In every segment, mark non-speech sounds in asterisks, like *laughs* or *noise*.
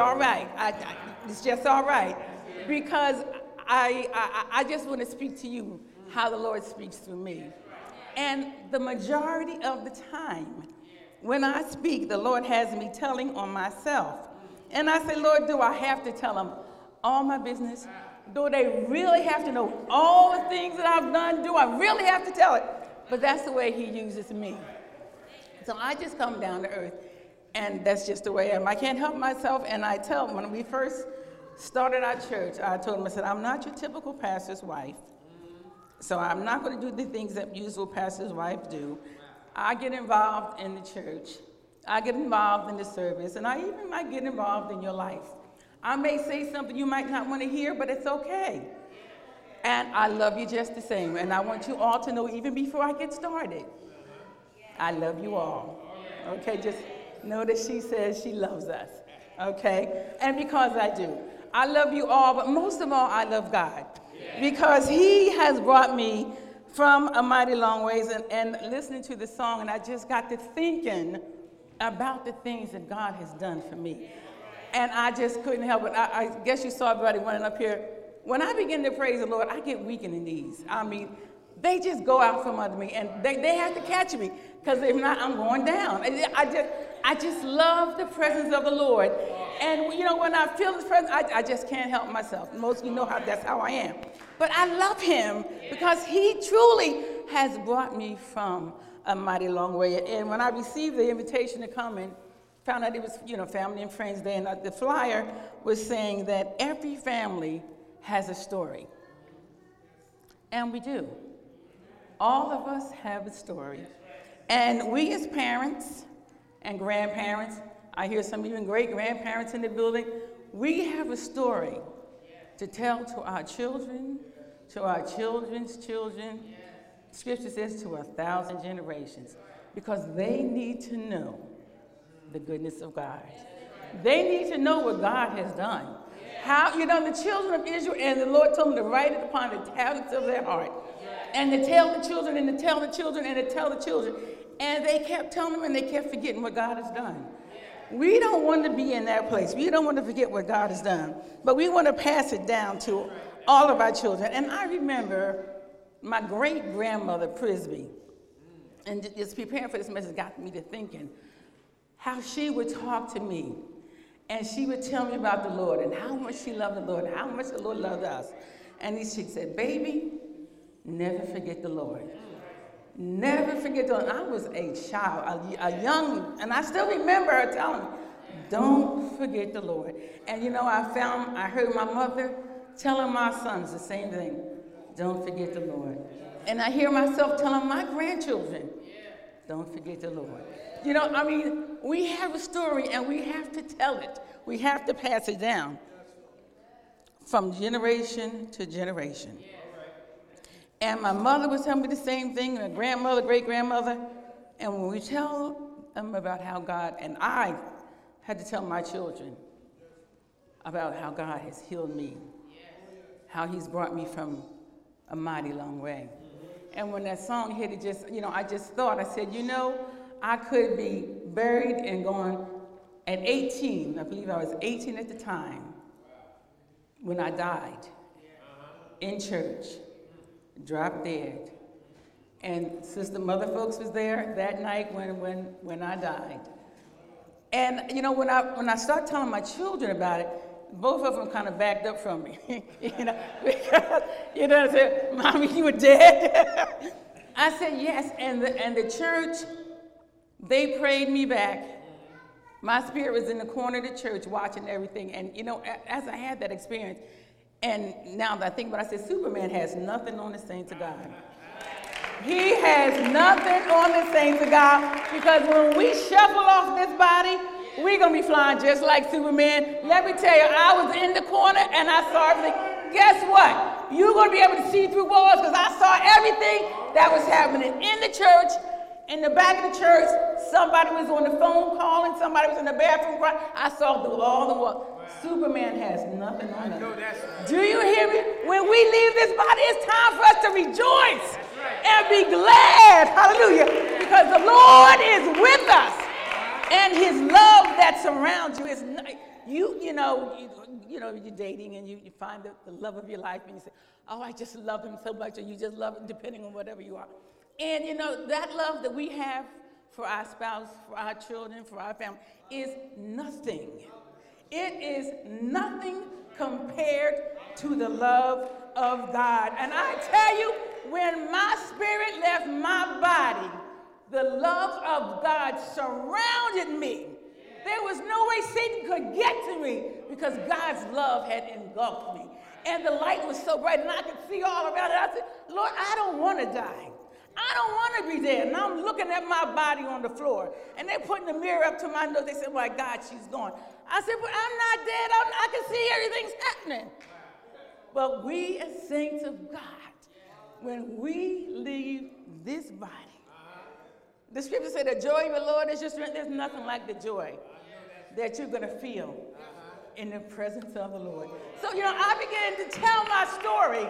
all right. I, I, it's just all right. Because I, I, I just want to speak to you how the Lord speaks through me. And the majority of the time, when I speak, the Lord has me telling on myself. And I say, Lord, do I have to tell them all my business? Do they really have to know all the things that I've done? Do I really have to tell it? But that's the way He uses me. So I just come down to earth, and that's just the way I am. I can't help myself, and I tell when we first started our church, I told them, I said, I'm not your typical pastor's wife. So I'm not going to do the things that usual pastor's wife do. I get involved in the church. I get involved in the service, and I even might get involved in your life. I may say something you might not want to hear, but it's okay. And I love you just the same. And I want you all to know, even before I get started, I love you all. Okay, just know that she says she loves us. Okay? And because I do. I love you all, but most of all, I love God. Because He has brought me from a mighty long ways and, and listening to the song, and I just got to thinking about the things that God has done for me. And I just couldn't help it. I, I guess you saw everybody running up here. When I begin to praise the Lord, I get weak in the knees. I mean, they just go out from under me and they, they have to catch me because if not, I'm going down. I just, I just love the presence of the Lord. And you know, when I feel His presence, I, I just can't help myself. Most of you know how that's how I am. But I love Him because He truly has brought me from a mighty long way. And when I received the invitation to come and found out it was, you know, Family and Friends Day, and uh, the flyer was saying that every family has a story. And we do. All of us have a story. And we as parents and grandparents, I hear some even great grandparents in the building, we have a story to tell to our children, to our children's children. Scripture says to a thousand generations, because they need to know the goodness of God. They need to know what God has done. How, you know, the children of Israel, and the Lord told them to write it upon the tablets of their heart. And to tell the children, and to tell the children, and to tell the children. And they kept telling them, and they kept forgetting what God has done. We don't want to be in that place. We don't want to forget what God has done. But we want to pass it down to all of our children. And I remember my great grandmother, Prisby, and just preparing for this message got me to thinking how she would talk to me and she would tell me about the Lord and how much she loved the Lord, how much the Lord loved us. And she said, Baby, never forget the Lord. Never forget Lord. I was a child, a, a young, and I still remember her telling me, Don't forget the Lord. And you know, I found, I heard my mother telling my sons the same thing Don't forget the Lord. And I hear myself telling my grandchildren, Don't forget the Lord. You know, I mean, we have a story and we have to tell it. We have to pass it down from generation to generation. And my mother was telling me the same thing, my grandmother, great grandmother. And when we tell them about how God, and I had to tell my children about how God has healed me, how He's brought me from a mighty long way. And when that song hit, it just, you know, I just thought, I said, you know, I could be buried and gone at 18. I believe I was 18 at the time when I died in church, dropped dead. And Sister Mother Folks was there that night when, when, when I died. And you know, when I when I start telling my children about it, both of them kind of backed up from me. *laughs* you know, because you know, I said, "Mommy, you were dead." *laughs* I said, "Yes," and the and the church they prayed me back. My spirit was in the corner of the church watching everything. And, you know, as I had that experience, and now that I think about it, I said, Superman has nothing on the saints of God. He has nothing on the saints of God because when we shuffle off this body, we're going to be flying just like Superman. Let me tell you, I was in the corner and I saw everything. Guess what? You're going to be able to see through walls because I saw everything that was happening in the church in the back of the church, somebody was on the phone calling, somebody was in the bathroom crying. I saw through all the walls. Superman has nothing on us. Do you hear me? When we leave this body, it's time for us to rejoice and be glad. Hallelujah. Because the Lord is with us. And his love that surrounds you is not, you, you know, you, you know, you're dating and you, you find the, the love of your life and you say, oh, I just love him so much, or you just love him depending on whatever you are. And you know, that love that we have for our spouse, for our children, for our family is nothing. It is nothing compared to the love of God. And I tell you, when my spirit left my body, the love of God surrounded me. There was no way Satan could get to me because God's love had engulfed me. And the light was so bright, and I could see all around it. I said, Lord, I don't want to die. I don't want to be dead. And I'm looking at my body on the floor. And they're putting the mirror up to my nose. They said, My God, she's gone. I said, But I'm not dead. I'm, I can see everything's happening. But we, as saints of God, when we leave this body, the scripture said, The joy of the Lord is your strength. There's nothing like the joy that you're going to feel in the presence of the Lord. So, you know, I began to tell my story.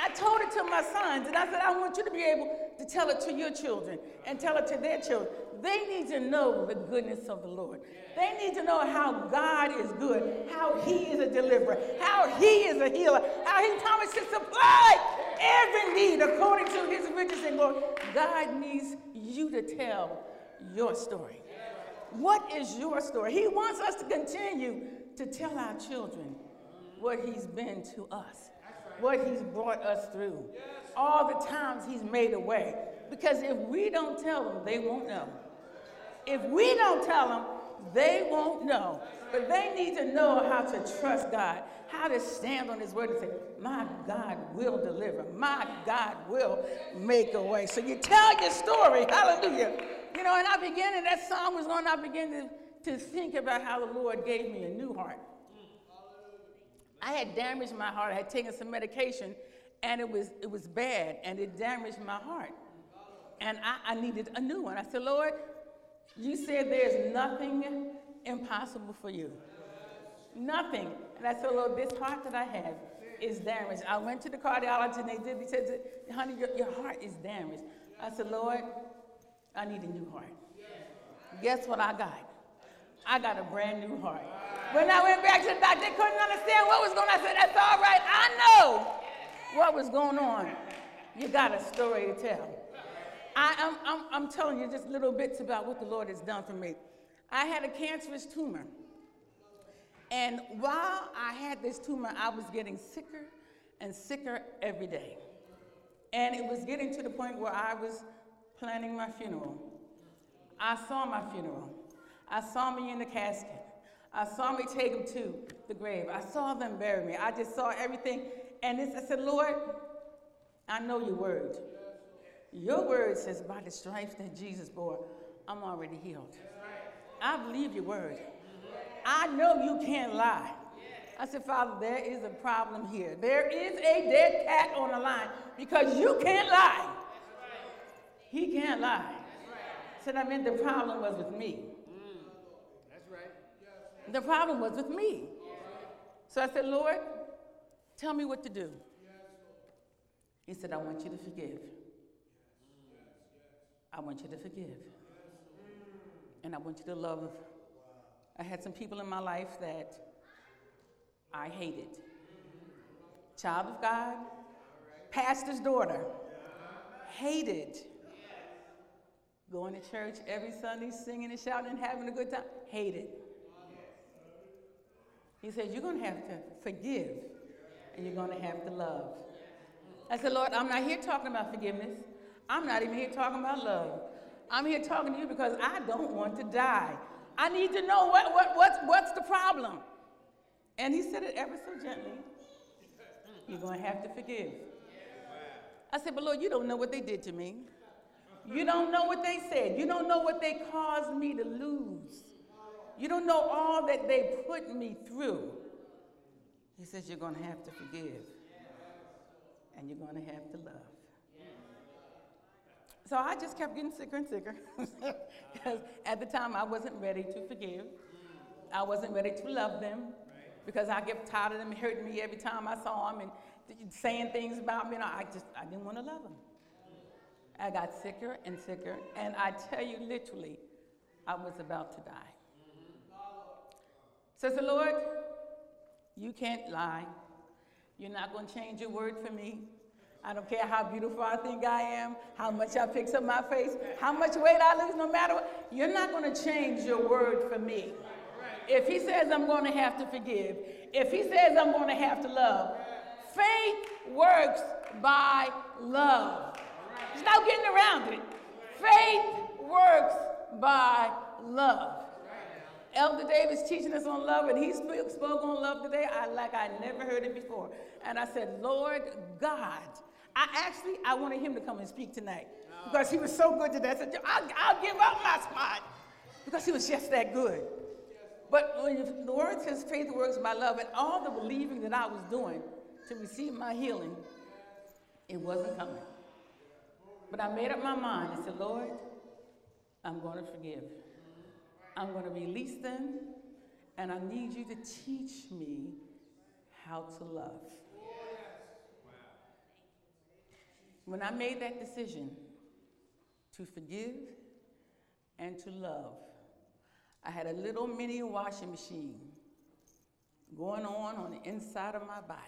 I told it to my sons, and I said, I want you to be able to tell it to your children and tell it to their children. They need to know the goodness of the Lord. They need to know how God is good, how He is a deliverer, how He is a healer, how He promised to supply every need according to His riches and glory. God needs you to tell your story. What is your story? He wants us to continue to tell our children what He's been to us, what He's brought us through, all the times He's made a way. Because if we don't tell them, they won't know. If we don't tell them, they won't know. But they need to know how to trust God, how to stand on His word and say, My God will deliver. My God will make a way. So you tell your story. Hallelujah. You know, and I began, and that song was going, I began to, to think about how the Lord gave me a new heart. I had damaged my heart. I had taken some medication, and it was, it was bad, and it damaged my heart. And I, I needed a new one. I said, Lord, you said there's nothing impossible for you. Nothing. And I said, Lord, this heart that I have is damaged. I went to the cardiologist and they did, he said, honey, your, your heart is damaged. I said, Lord, I need a new heart. Guess what I got? I got a brand new heart. When I went back to the doctor, they couldn't understand what was going on. I said, That's all right. I know what was going on. You got a story to tell. I, I'm, I'm, I'm telling you just little bits about what the Lord has done for me. I had a cancerous tumor. And while I had this tumor, I was getting sicker and sicker every day. And it was getting to the point where I was planning my funeral. I saw my funeral. I saw me in the casket. I saw me take them to the grave. I saw them bury me. I just saw everything. And I said, Lord, I know your word. Your word says, by the stripes that Jesus bore, I'm already healed. I believe your word. I know you can't lie. I said, Father, there is a problem here. There is a dead cat on the line because you can't lie. He can't lie. Said, I mean, the problem was with me. The problem was with me. So I said, Lord, tell me what to do. He said, I want you to forgive. I want you to forgive. And I want you to love. I had some people in my life that I hated. Child of God, pastor's daughter, hated. Going to church every Sunday, singing and shouting and having a good time, hated. He said, You're going to have to forgive and you're going to have to love. I said, Lord, I'm not here talking about forgiveness. I'm not even here talking about love. I'm here talking to you because I don't want to die. I need to know what, what, what's, what's the problem. And he said it ever so gently. You're going to have to forgive. I said, but Lord, you don't know what they did to me. You don't know what they said. You don't know what they caused me to lose. You don't know all that they put me through. He says, You're going to have to forgive, and you're going to have to love. So I just kept getting sicker and sicker *laughs* because at the time I wasn't ready to forgive. I wasn't ready to love them because I get tired of them hurting me every time I saw them and saying things about me. And I just I didn't want to love them. I got sicker and sicker, and I tell you literally, I was about to die. Says the Lord, you can't lie. You're not going to change your word for me. I don't care how beautiful I think I am, how much I fix up my face, how much weight I lose, no matter what. You're not going to change your word for me. If he says I'm going to have to forgive, if he says I'm going to have to love, faith works by love. There's no getting around it. Faith works by love. Elder Davis teaching us on love, and he spoke on love today I, like I never heard it before. And I said, Lord God, I actually, I wanted him to come and speak tonight because he was so good today. I said, I'll, I'll give up my spot because he was just that good. But when the word says faith works by love, and all the believing that I was doing to receive my healing, it wasn't coming. But I made up my mind and said, Lord, I'm going to forgive. I'm going to release them, and I need you to teach me how to love. When I made that decision to forgive and to love, I had a little mini washing machine going on on the inside of my body.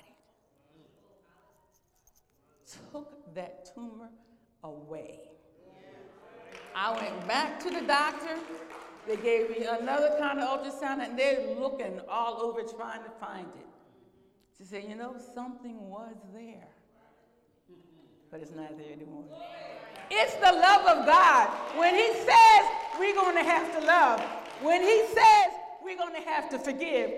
Took that tumor away. I went back to the doctor. They gave me another kind of ultrasound, and they're looking all over trying to find it. To say, you know, something was there, but it's not there anymore. It's the love of God. When He says we're going to have to love, when He says we're going to have to forgive,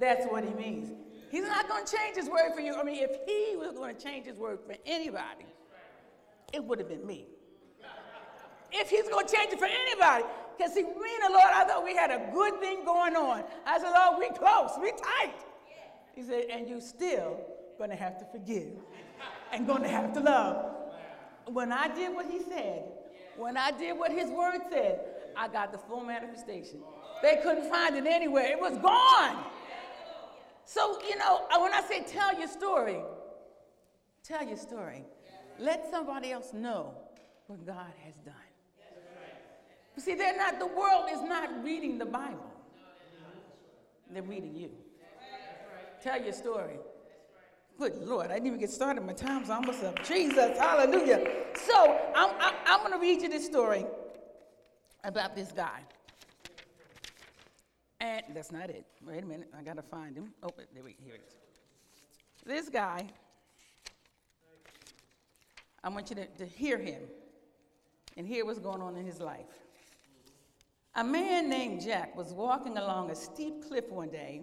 that's what He means. He's not going to change His word for you. I mean, if He was going to change His word for anybody, it would have been me. If He's going to change it for anybody, because see, me and the Lord, I thought we had a good thing going on. I said, Lord, we close, we tight. He said, and you still to have to forgive and to have to love. When I did what he said, when I did what his word said, I got the full manifestation. They couldn't find it anywhere. It was gone. So, you know, uh, when I say tell your story, tell your story. Let somebody else know what God has done. You see, they're not, the world is not reading the Bible. They're reading you. Tell your story. Good Lord, I didn't even get started. My time's almost up. Jesus, hallelujah. So I'm, I'm, I'm going to read you this story about this guy. And that's not it. Wait a minute. I got to find him. Oh, there we here it is. This guy, I want you to, to hear him and hear what's going on in his life. A man named Jack was walking along a steep cliff one day,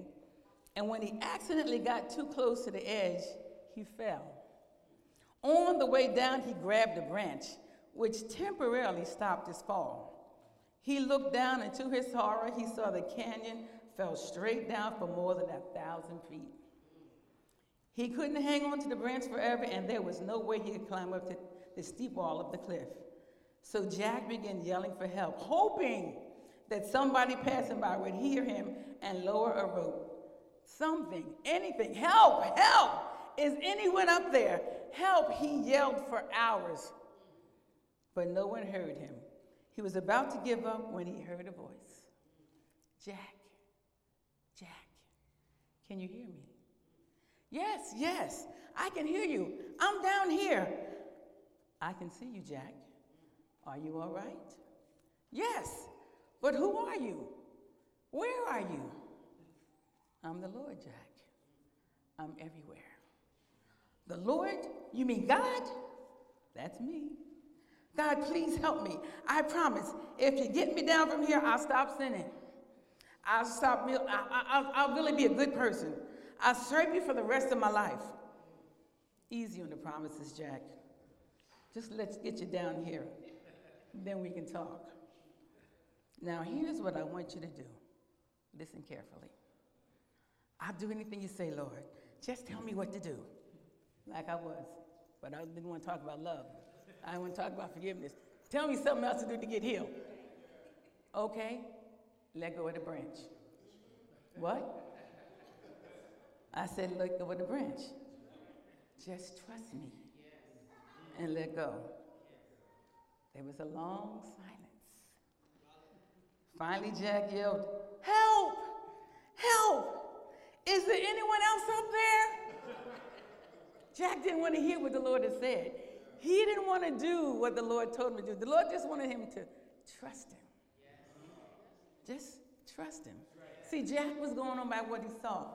and when he accidentally got too close to the edge, he fell. On the way down, he grabbed a branch, which temporarily stopped his fall. He looked down, and to his horror, he saw the canyon fell straight down for more than a thousand feet. He couldn't hang on to the branch forever, and there was no way he could climb up to the steep wall of the cliff. So Jack began yelling for help, hoping that somebody passing by would hear him and lower a rope. Something, anything, help, help. Is anyone up there? Help, he yelled for hours. But no one heard him. He was about to give up when he heard a voice Jack, Jack, can you hear me? Yes, yes, I can hear you. I'm down here. I can see you, Jack. Are you all right? Yes, but who are you? Where are you? I'm the Lord, Jack. I'm everywhere. The Lord? You mean God? That's me. God, please help me. I promise, if you get me down from here, I'll stop sinning. I'll stop, I'll, I'll really be a good person. I'll serve you for the rest of my life. Easy on the promises, Jack. Just let's get you down here. Then we can talk. Now, here's what I want you to do. Listen carefully. I'll do anything you say, Lord. Just tell me what to do. Like I was. But I didn't want to talk about love. I want to talk about forgiveness. Tell me something else to do to get healed. Okay, let go of the branch. What? I said, let go of the branch. Just trust me and let go. There was a long silence. Finally, Jack yelled, Help! Help! Is there anyone else up there? Jack didn't want to hear what the Lord had said. He didn't want to do what the Lord told him to do. The Lord just wanted him to trust him. Just trust him. See, Jack was going on by what he saw.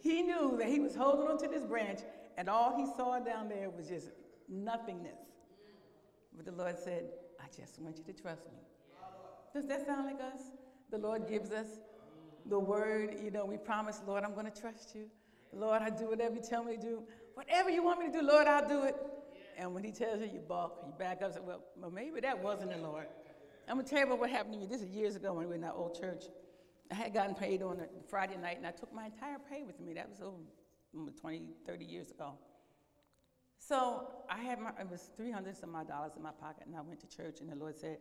He knew that he was holding on to this branch, and all he saw down there was just nothingness. But the Lord said, I just want you to trust me. Does that sound like us? The Lord gives us the word, you know, we promise, Lord, I'm going to trust you. Lord, I do whatever you tell me to do. Whatever you want me to do, Lord, I'll do it. And when he tells you, you balk, you back up say, well, well, maybe that wasn't the Lord. I'm going to tell you about what happened to me. This is years ago when we were in our old church. I had gotten paid on a Friday night, and I took my entire pay with me. That was over mm, 20, 30 years ago. So I had my, it was 300 some odd dollars in my pocket, and I went to church, and the Lord said,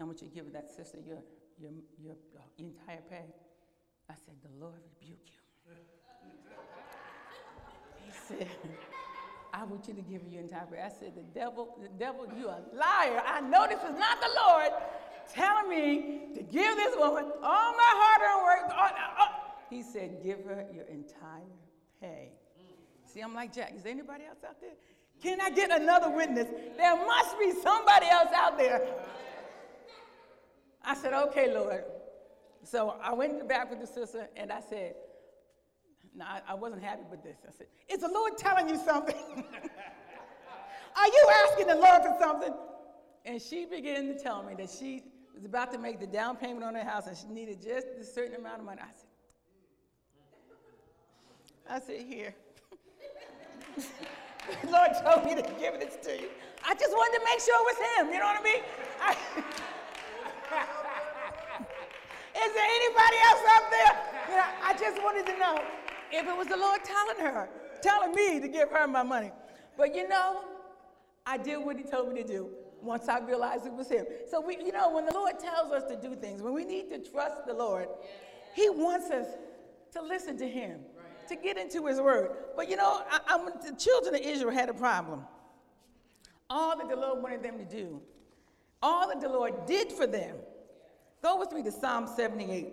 I want you to give that sister your, your, your, your entire pay. I said, the Lord rebuke you. *laughs* he said, I want you to give her your entire pay. I said, the devil, the devil, you a liar. I know this is not the Lord telling me to give this woman all my hard-earned work. Oh, oh. He said, give her your entire pay. See, I'm like, Jack, is there anybody else out there? Can I get another witness? There must be somebody else out there. I said, okay, Lord. So I went back with the sister and I said, no, I, I wasn't happy with this. I said, is the Lord telling you something? *laughs* Are you asking the Lord for something? And she began to tell me that she was about to make the down payment on her house and she needed just a certain amount of money. I said, I said, here. the *laughs* Lord told me to give this to you. I just wanted to make sure it was him, you know what I mean? I, *laughs* Is there anybody else up there? You I just wanted to know if it was the Lord telling her, telling me to give her my money. But you know, I did what he told me to do once I realized it was him. So we, you know, when the Lord tells us to do things, when we need to trust the Lord, he wants us to listen to him, to get into his word. But you know, I, I, the children of Israel had a problem. All that the Lord wanted them to do, all that the Lord did for them, Go with me to Psalm 78.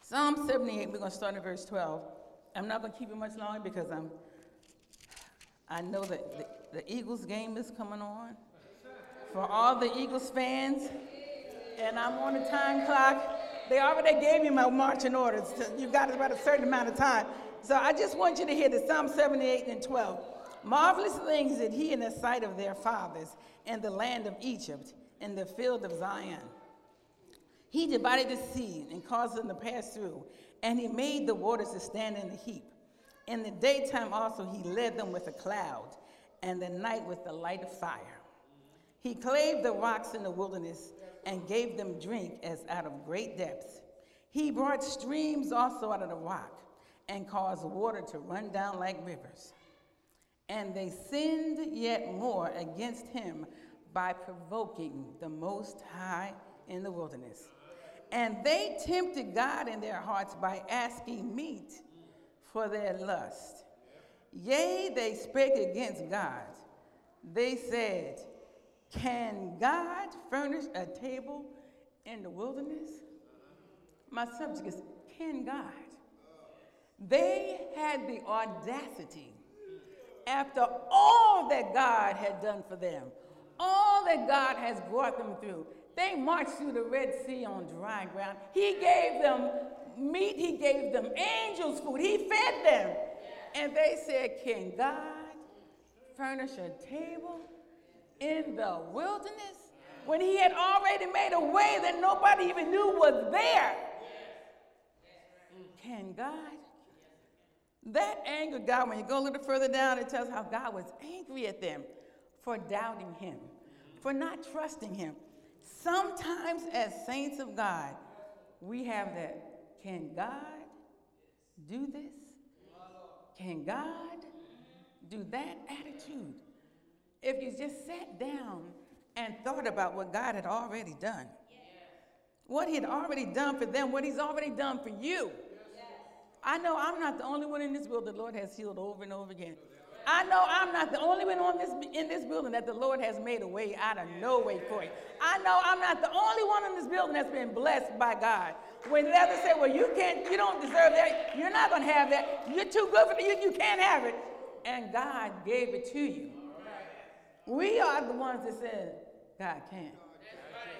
Psalm 78, we're going to start in verse 12. I'm not going to keep it much longer because I'm, I know that the, the Eagles game is coming on. For all the Eagles fans, and I'm on a time clock. They already gave me my marching orders. You've got about a certain amount of time. So I just want you to hear the Psalm 78 and 12. Marvelous things did he in the sight of their fathers in the land of Egypt in the field of Zoan. He divided the sea and caused them to pass through, and he made the waters to stand in a heap. In the daytime also he led them with a cloud, and the night with the light of fire. He clave the rocks in the wilderness and gave them drink as out of great depths. He brought streams also out of the rock and caused water to run down like rivers. And they sinned yet more against him by provoking the Most High in the wilderness. And they tempted God in their hearts by asking meat for their lust. Yea, they spake against God. They said, Can God furnish a table in the wilderness? My subject is, Can God? They had the audacity, after all that God had done for them, all that God has brought them through. They marched through the Red Sea on dry ground. He gave them meat, He gave them angels' food, He fed them. And they said, Can God furnish a table in the wilderness? When He had already made a way that nobody even knew was there. Can God? That angered God. When you go a little further down, it tells how God was angry at them for doubting him, for not trusting him. Sometimes, as saints of God, we have that can God do this? Can God do that attitude? If you just sat down and thought about what God had already done, what He had already done for them, what He's already done for you. I know I'm not the only one in this world the Lord has healed over and over again. I know I'm not the only one on this, in this building that the Lord has made a way out of no way for you. I know I'm not the only one in this building that's been blessed by God. When others say, well, you can't, you don't deserve that, you're not going to have that, you're too good for you, you can't have it. And God gave it to you. We are the ones that said, God can.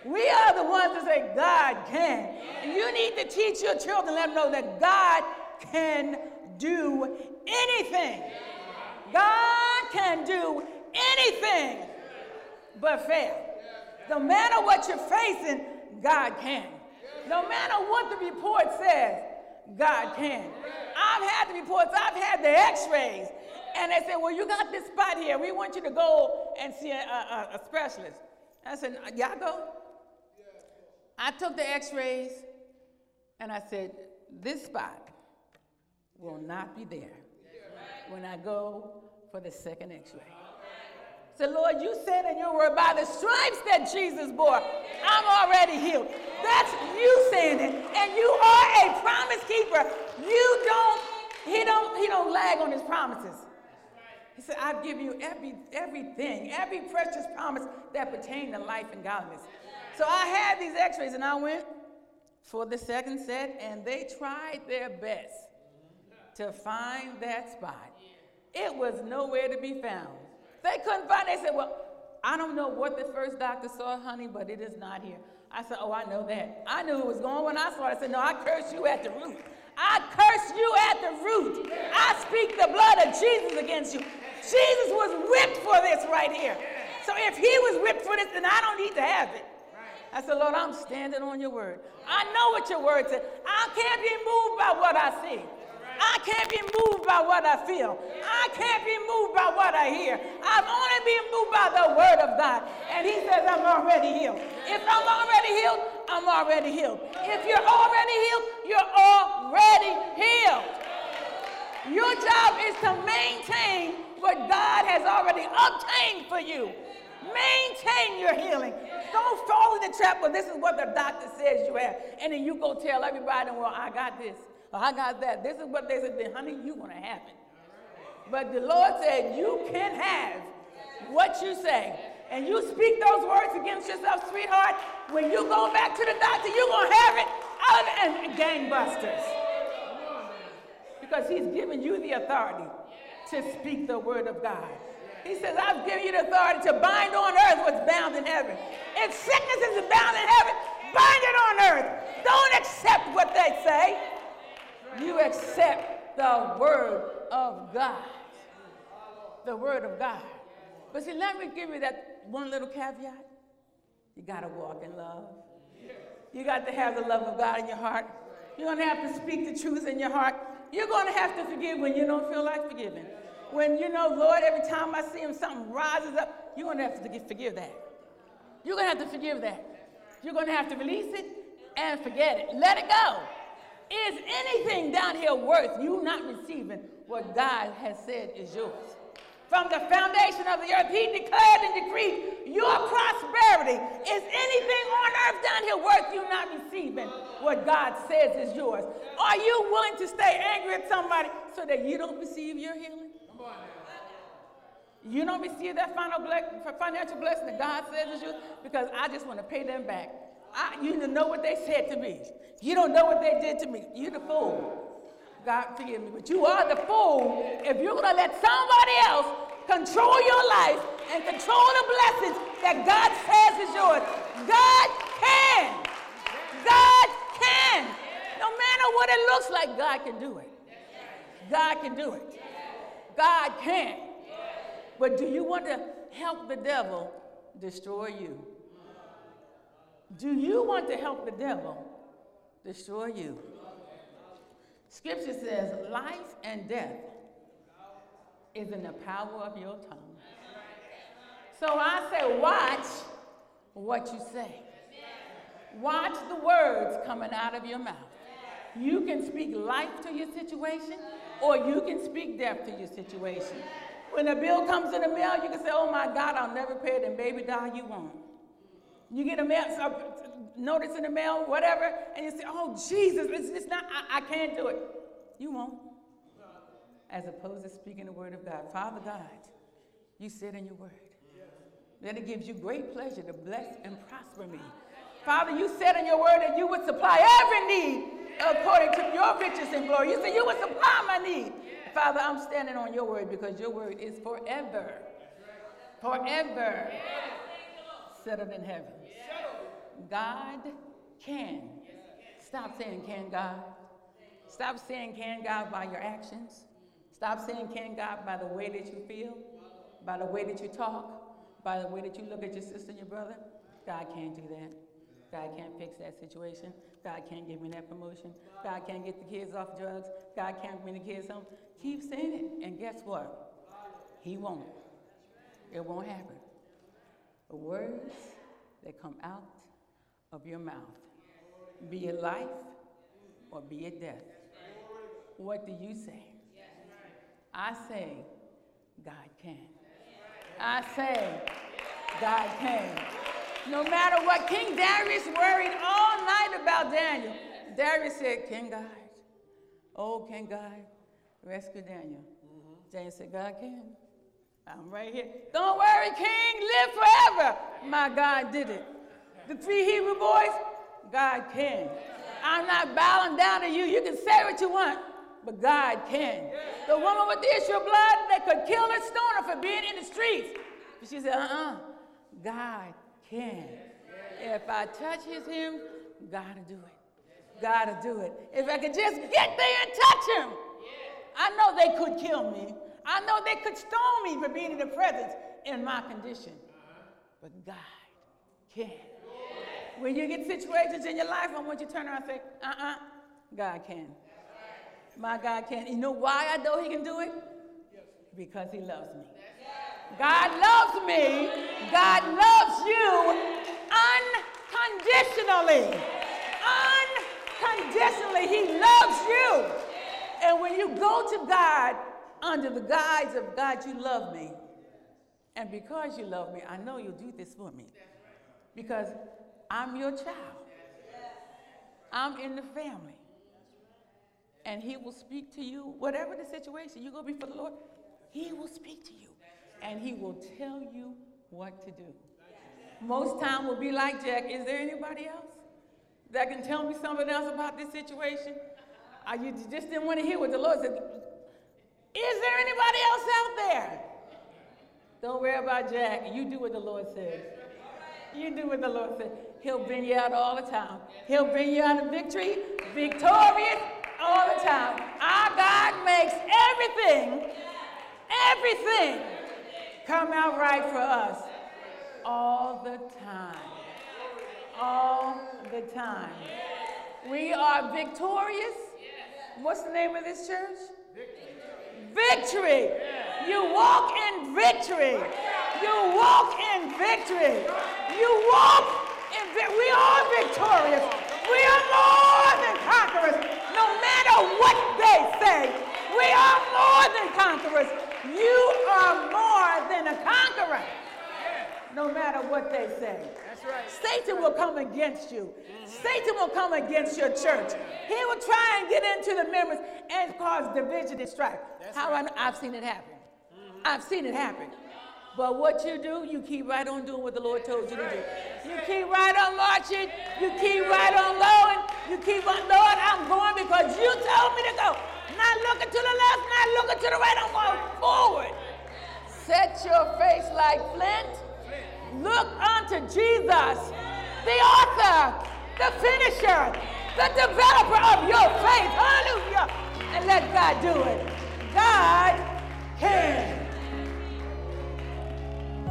We are the ones that say, God can. And you need to teach your children, let them know that God can do anything. God can do anything but fail. No matter what you're facing, God can. No matter what the report says, God can. I've had the reports, I've had the x rays, and they said, Well, you got this spot here. We want you to go and see a, a, a specialist. I said, Y'all go. I took the x rays and I said, This spot will not be there when I go for the second x ray. So, Lord, you said in your word, by the stripes that Jesus bore, I'm already healed. That's you saying it. And you are a promise keeper. You don't, he don't, he don't lag on his promises. He said, I've given you every, everything, every precious promise that pertain to life and godliness. So I had these x-rays and I went for the second set and they tried their best to find that spot. It was nowhere to be found. They couldn't find it. They said, well, I don't know what the first doctor saw, honey, but it is not here. I said, oh, I know that. I knew it was going when I saw it. I said, no, I curse you at the root. I curse you at the root. I speak the blood of Jesus against you. Jesus was whipped for this right here. So if he was whipped for this, then I don't need to have it. I said, Lord, I'm standing on your word. I know what your word said. I can't be moved by what I see. I can't be moved by what I feel. I can't be moved by what I hear. I'm only being moved by the word of God. And he says, I'm already healed. If I'm already healed, I'm already healed. If you're already healed, you're already healed. Your job is to maintain what God has already obtained for you. Maintain your healing. Don't fall in the trap, but this is what the doctor says you have. And then you go tell everybody, well, I got this. Oh, I got that. This is what they said, then, honey, you're going to have it. But the Lord said, you can have what you say. And you speak those words against yourself, sweetheart. When you go back to the doctor, you're going to have it out and gangbusters. Because he's given you the authority to speak the word of God. He says, I've given you the authority to bind on earth what's bound in heaven. If sickness is bound in heaven, bind it on earth. Don't accept what they say. You accept the word of God. The word of God. But see, let me give you that one little caveat. You got to walk in love. You got to have the love of God in your heart. You're going to have to speak the truth in your heart. You're going to have to forgive when you don't feel like forgiving. When you know, Lord, every time I see him, something rises up, you're going to have to forgive that. You're going to have to forgive that. You're going to have to release it and forget it. Let it go. Is anything down here worth you not receiving what God has said is yours? From the foundation of the earth, He declared and decreed your prosperity. Is anything on earth down here worth you not receiving what God says is yours? Are you willing to stay angry at somebody so that you don't receive your healing? You don't receive that final financial blessing that God says is yours because I just want to pay them back. I, you don't know what they said to me. You don't know what they did to me. You're the fool. God forgive me, but you are the fool if you're going to let somebody else control your life and control the blessings that God says is yours. God can. God can. No matter what it looks like, God can do it. God can do it. God can. But do you want to help the devil destroy you? Do you want to help the devil destroy you? Scripture says life and death is in the power of your tongue. So I say, watch what you say. Watch the words coming out of your mouth. You can speak life to your situation, or you can speak death to your situation. When a bill comes in the mail, you can say, Oh my God, I'll never pay it, and baby doll, you won't. You get a mail, notice in the mail, whatever, and you say, Oh Jesus, it's, it's not, I, I can't do it. You won't. as opposed to speaking the word of God. Father God, you said in your word that it gives you great pleasure to bless and prosper me. Father, you said in your word that you would supply every need according to your riches and glory. You said you would supply my need. Father, I'm standing on your word because your word is forever. Forever settled in heaven. God can. Stop saying, Can God? Stop saying, Can God by your actions. Stop saying, Can God by the way that you feel, by the way that you talk, by the way that you look at your sister and your brother. God can't do that. God can't fix that situation. God can't give me that promotion. God can't get the kids off drugs. God can't bring the kids home. Keep saying it, and guess what? He won't. It won't happen. The words that come out of your mouth, be it life or be it death. What do you say? I say, God can. I say, God can. No matter what, King Darius worried all night about Daniel. Darius said, King God, oh, King God, rescue Daniel. Mm-hmm. Daniel said, God can. I'm right here. Don't worry, King, live forever. My God did it. The three Hebrew boys, God can. I'm not bowing down to you. You can say what you want, but God can. The woman with the issue of blood, they could kill her, stone her for being in the streets. But she said, uh uh-uh. uh God can. If I touch his hem, gotta do it. Gotta do it. If I could just get there and touch him, I know they could kill me. I know they could stone me for being in the presence in my condition. But God can. When you get situations in your life, I want you to turn around and say, uh uh-uh, uh, God can. My God can. You know why I know He can do it? Because He loves me. God loves me. God loves you unconditionally. Unconditionally. He loves you. And when you go to God under the guise of God, you love me. And because you love me, I know you'll do this for me. Because I'm your child. I'm in the family. And he will speak to you, whatever the situation, you go before the Lord, he will speak to you. And he will tell you what to do. Most time will be like Jack, is there anybody else that can tell me something else about this situation? I you just didn't want to hear what the Lord said. Is there anybody else out there? Don't worry about Jack. You do what the Lord says. You do what the Lord says. He'll bring you out all the time. He'll bring you out of victory, victorious all the time. Our God makes everything, everything come out right for us all the time. All the time. We are victorious. What's the name of this church? Victory. Victory. You walk in victory. You walk in victory. You walk we are victorious. We are more than conquerors. No matter what they say, we are more than conquerors. You are more than a conqueror. No matter what they say. Right. Satan will come against you. Mm-hmm. Satan will come against your church. He will try and get into the members and cause division and strife. That's How right. I, have seen it happen. Mm-hmm. I've seen it happen. But what you do, you keep right on doing what the Lord told you to do. You keep right on marching. You keep right on going. You keep on, Lord, I'm going because you told me to go. Not looking to the left, not looking to the right. I'm going forward. Set your face like flint. Look unto Jesus, the author, the finisher, the developer of your faith. Hallelujah. And let God do it. God can.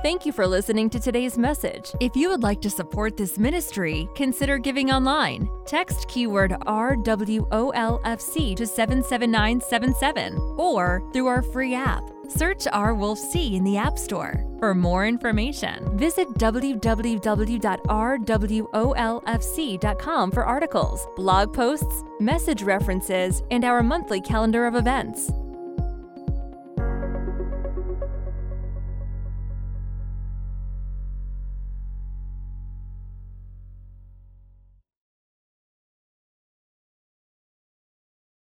Thank you for listening to today's message. If you would like to support this ministry, consider giving online. Text keyword RWOLFC to 77977 or through our free app. Search R Wolf C in the App Store. For more information, visit www.rwolfc.com for articles, blog posts, message references, and our monthly calendar of events.